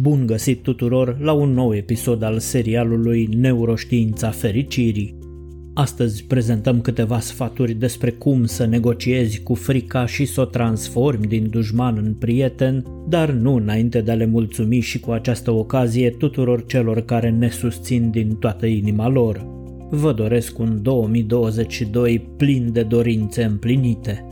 Bun găsit tuturor la un nou episod al serialului Neuroștiința Fericirii. Astăzi prezentăm câteva sfaturi despre cum să negociezi cu frica și să o transformi din dușman în prieten, dar nu înainte de a le mulțumi și cu această ocazie tuturor celor care ne susțin din toată inima lor. Vă doresc un 2022 plin de dorințe împlinite.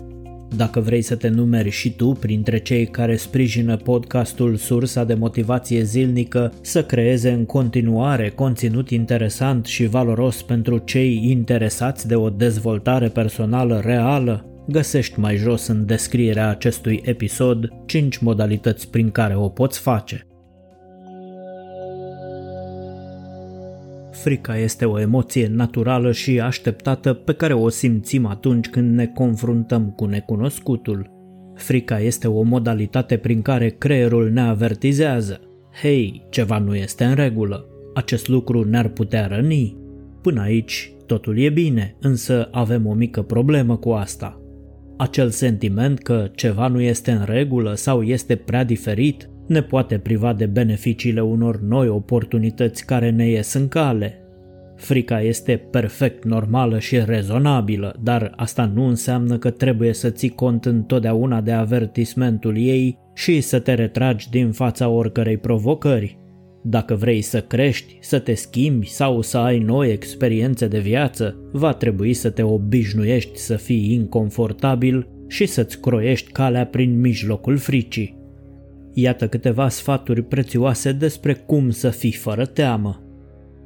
Dacă vrei să te numeri și tu printre cei care sprijină podcastul Sursa de Motivație Zilnică să creeze în continuare conținut interesant și valoros pentru cei interesați de o dezvoltare personală reală, găsești mai jos în descrierea acestui episod 5 modalități prin care o poți face. Frica este o emoție naturală și așteptată pe care o simțim atunci când ne confruntăm cu necunoscutul. Frica este o modalitate prin care creierul ne avertizează. Hei, ceva nu este în regulă. Acest lucru ne-ar putea răni. Până aici, totul e bine, însă avem o mică problemă cu asta. Acel sentiment că ceva nu este în regulă sau este prea diferit ne poate priva de beneficiile unor noi oportunități care ne ies în cale. Frica este perfect normală și rezonabilă, dar asta nu înseamnă că trebuie să ții cont întotdeauna de avertismentul ei și să te retragi din fața oricărei provocări. Dacă vrei să crești, să te schimbi sau să ai noi experiențe de viață, va trebui să te obișnuiești să fii inconfortabil și să-ți croiești calea prin mijlocul fricii. Iată câteva sfaturi prețioase despre cum să fii fără teamă.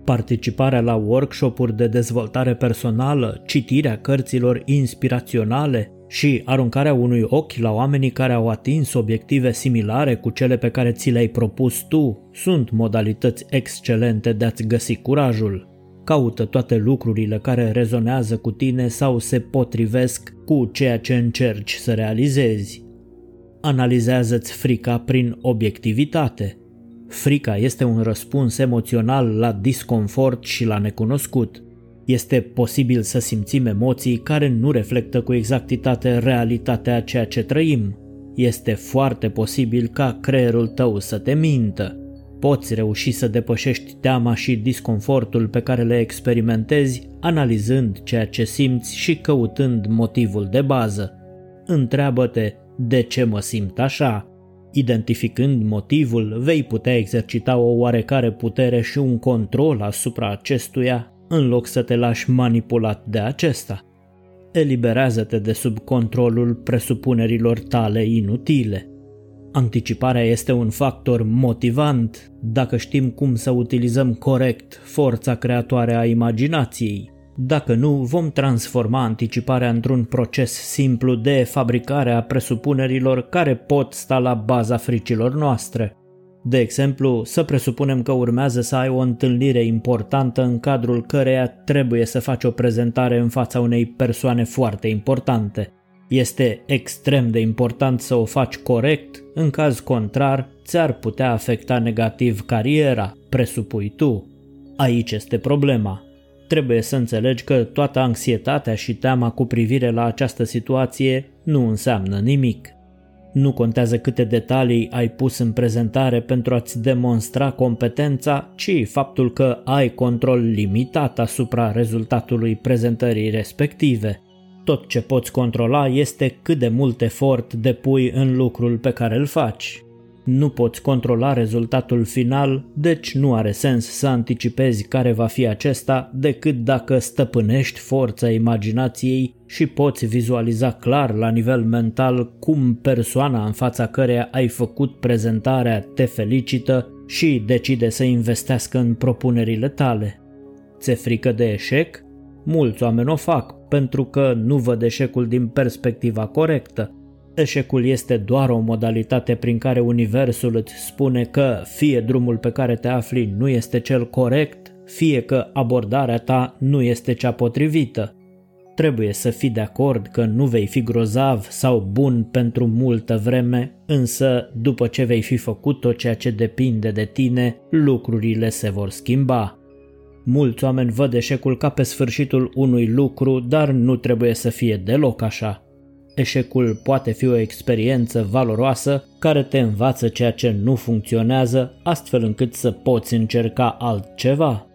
Participarea la workshop-uri de dezvoltare personală, citirea cărților inspiraționale și aruncarea unui ochi la oamenii care au atins obiective similare cu cele pe care ți le-ai propus tu sunt modalități excelente de a-ți găsi curajul. Caută toate lucrurile care rezonează cu tine sau se potrivesc cu ceea ce încerci să realizezi analizează-ți frica prin obiectivitate. Frica este un răspuns emoțional la disconfort și la necunoscut. Este posibil să simțim emoții care nu reflectă cu exactitate realitatea ceea ce trăim. Este foarte posibil ca creierul tău să te mintă. Poți reuși să depășești teama și disconfortul pe care le experimentezi analizând ceea ce simți și căutând motivul de bază. Întreabă-te de ce mă simt așa? Identificând motivul, vei putea exercita o oarecare putere și un control asupra acestuia, în loc să te lași manipulat de acesta. Eliberează-te de sub controlul presupunerilor tale inutile. Anticiparea este un factor motivant dacă știm cum să utilizăm corect forța creatoare a imaginației. Dacă nu, vom transforma anticiparea într-un proces simplu de fabricare a presupunerilor care pot sta la baza fricilor noastre. De exemplu, să presupunem că urmează să ai o întâlnire importantă în cadrul căreia trebuie să faci o prezentare în fața unei persoane foarte importante. Este extrem de important să o faci corect, în caz contrar, ți-ar putea afecta negativ cariera, presupui tu. Aici este problema. Trebuie să înțelegi că toată anxietatea și teama cu privire la această situație nu înseamnă nimic. Nu contează câte detalii ai pus în prezentare pentru a-ți demonstra competența, ci faptul că ai control limitat asupra rezultatului prezentării respective. Tot ce poți controla este cât de mult efort depui în lucrul pe care îl faci. Nu poți controla rezultatul final, deci nu are sens să anticipezi care va fi acesta decât dacă stăpânești forța imaginației și poți vizualiza clar la nivel mental cum persoana în fața căreia ai făcut prezentarea te felicită și decide să investească în propunerile tale. Ți-e frică de eșec? Mulți oameni o fac pentru că nu văd eșecul din perspectiva corectă Eșecul este doar o modalitate prin care universul îți spune că fie drumul pe care te afli nu este cel corect, fie că abordarea ta nu este cea potrivită. Trebuie să fii de acord că nu vei fi grozav sau bun pentru multă vreme, însă după ce vei fi făcut tot ceea ce depinde de tine, lucrurile se vor schimba. Mulți oameni văd eșecul ca pe sfârșitul unui lucru, dar nu trebuie să fie deloc așa. Eșecul poate fi o experiență valoroasă care te învață ceea ce nu funcționează, astfel încât să poți încerca altceva.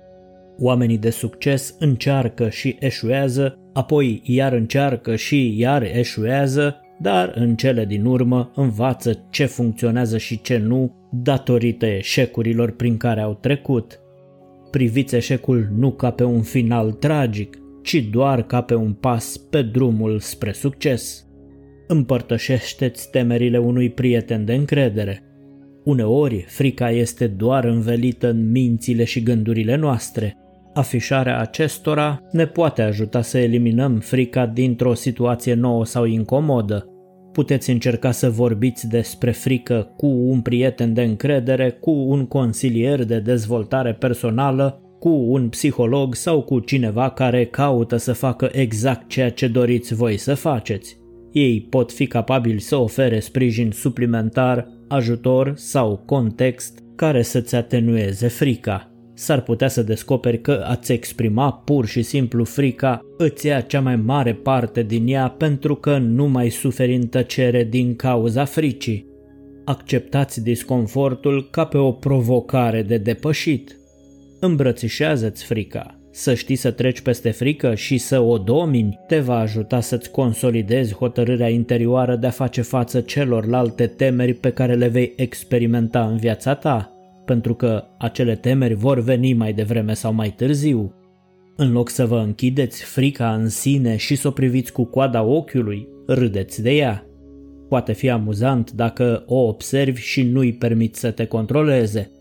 Oamenii de succes încearcă și eșuează, apoi iar încearcă și iar eșuează, dar în cele din urmă învață ce funcționează și ce nu datorită eșecurilor prin care au trecut. Priviți eșecul nu ca pe un final tragic, ci doar ca pe un pas pe drumul spre succes. Împărtășește-ți temerile unui prieten de încredere. Uneori, frica este doar învelită în mințile și gândurile noastre. Afișarea acestora ne poate ajuta să eliminăm frica dintr-o situație nouă sau incomodă. Puteți încerca să vorbiți despre frică cu un prieten de încredere, cu un consilier de dezvoltare personală, cu un psiholog sau cu cineva care caută să facă exact ceea ce doriți voi să faceți. Ei pot fi capabili să ofere sprijin suplimentar, ajutor sau context care să-ți atenueze frica. S-ar putea să descoperi că ați exprima pur și simplu frica îți ia cea mai mare parte din ea pentru că nu mai suferi în tăcere din cauza fricii. Acceptați disconfortul ca pe o provocare de depășit. Îmbrățișează-ți frica, să știi să treci peste frică și să o domini te va ajuta să-ți consolidezi hotărârea interioară de a face față celorlalte temeri pe care le vei experimenta în viața ta, pentru că acele temeri vor veni mai devreme sau mai târziu. În loc să vă închideți frica în sine și să o priviți cu coada ochiului, râdeți de ea. Poate fi amuzant dacă o observi și nu-i permiți să te controleze.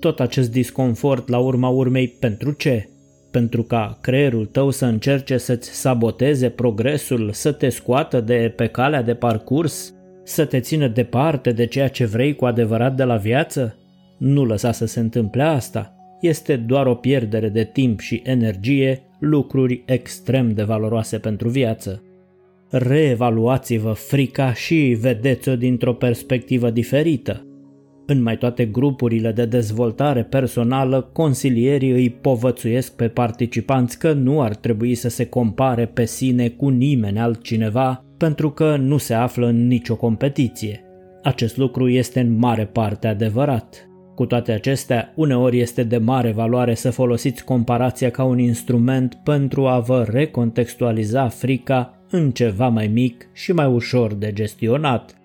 Tot acest disconfort la urma urmei pentru ce? Pentru ca creierul tău să încerce să-ți saboteze progresul, să te scoată de pe calea de parcurs, să te țină departe de ceea ce vrei cu adevărat de la viață? Nu lăsa să se întâmple asta. Este doar o pierdere de timp și energie, lucruri extrem de valoroase pentru viață. Reevaluați-vă frica și vedeți-o dintr-o perspectivă diferită. În mai toate grupurile de dezvoltare personală, consilierii îi povățuiesc pe participanți că nu ar trebui să se compare pe sine cu nimeni altcineva pentru că nu se află în nicio competiție. Acest lucru este în mare parte adevărat. Cu toate acestea, uneori este de mare valoare să folosiți comparația ca un instrument pentru a vă recontextualiza frica în ceva mai mic și mai ușor de gestionat –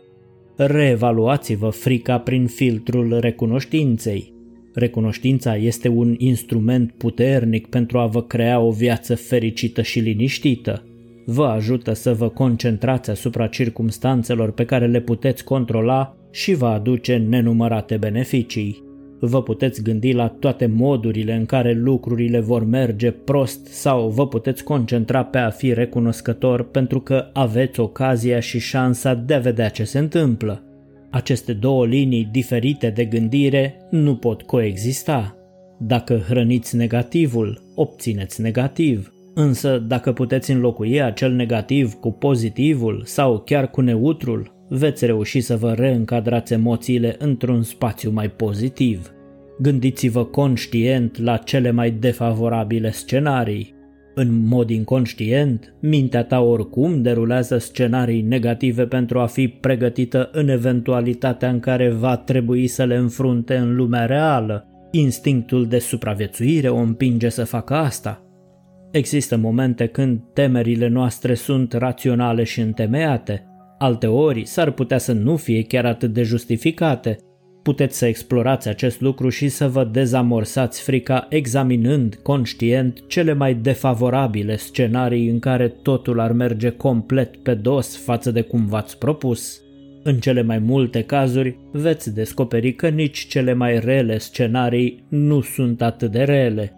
reevaluați-vă frica prin filtrul recunoștinței. Recunoștința este un instrument puternic pentru a vă crea o viață fericită și liniștită. Vă ajută să vă concentrați asupra circumstanțelor pe care le puteți controla și vă aduce nenumărate beneficii. Vă puteți gândi la toate modurile în care lucrurile vor merge prost sau vă puteți concentra pe a fi recunoscător pentru că aveți ocazia și șansa de a vedea ce se întâmplă. Aceste două linii diferite de gândire nu pot coexista. Dacă hrăniți negativul, obțineți negativ. Însă, dacă puteți înlocui acel negativ cu pozitivul sau chiar cu neutrul, veți reuși să vă reîncadrați emoțiile într-un spațiu mai pozitiv. Gândiți-vă conștient la cele mai defavorabile scenarii. În mod inconștient, mintea ta oricum derulează scenarii negative pentru a fi pregătită în eventualitatea în care va trebui să le înfrunte în lumea reală. Instinctul de supraviețuire o împinge să facă asta. Există momente când temerile noastre sunt raționale și întemeiate, Alteori s-ar putea să nu fie chiar atât de justificate. Puteți să explorați acest lucru și să vă dezamorsați frica examinând conștient cele mai defavorabile scenarii în care totul ar merge complet pe dos față de cum v-ați propus. În cele mai multe cazuri veți descoperi că nici cele mai rele scenarii nu sunt atât de rele.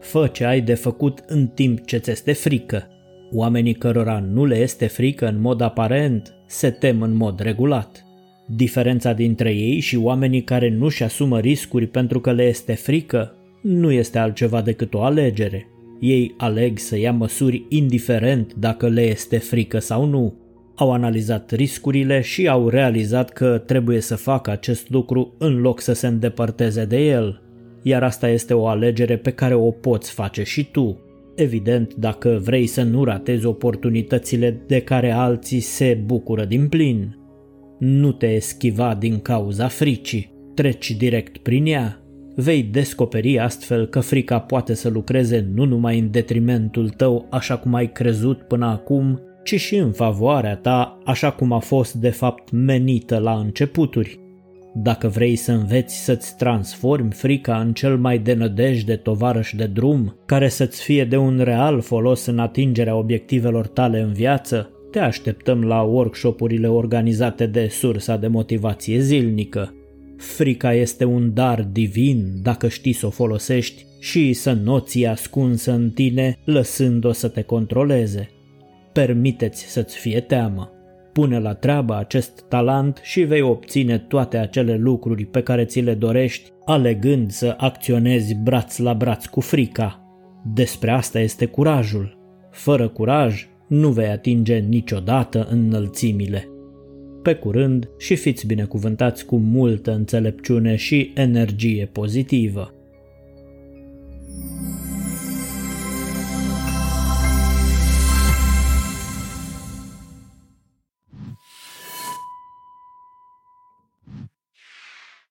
Fă ce ai de făcut în timp ce ți este frică. Oamenii cărora nu le este frică în mod aparent se tem în mod regulat. Diferența dintre ei și oamenii care nu-și asumă riscuri pentru că le este frică nu este altceva decât o alegere. Ei aleg să ia măsuri indiferent dacă le este frică sau nu. Au analizat riscurile și au realizat că trebuie să facă acest lucru în loc să se îndepărteze de el. Iar asta este o alegere pe care o poți face și tu. Evident, dacă vrei să nu ratezi oportunitățile de care alții se bucură din plin. Nu te eschiva din cauza fricii, treci direct prin ea. Vei descoperi astfel că frica poate să lucreze nu numai în detrimentul tău așa cum ai crezut până acum, ci și în favoarea ta așa cum a fost de fapt menită la începuturi. Dacă vrei să înveți să-ți transformi frica în cel mai de tovarăș de drum, care să-ți fie de un real folos în atingerea obiectivelor tale în viață, te așteptăm la workshopurile organizate de sursa de motivație zilnică. Frica este un dar divin dacă știi să o folosești și să nu ți ascunsă în tine lăsând-o să te controleze. Permiteți să-ți fie teamă. Pune la treabă acest talent și vei obține toate acele lucruri pe care ți le dorești, alegând să acționezi braț la braț cu frica. Despre asta este curajul. Fără curaj, nu vei atinge niciodată înălțimile. Pe curând și fiți binecuvântați cu multă înțelepciune și energie pozitivă.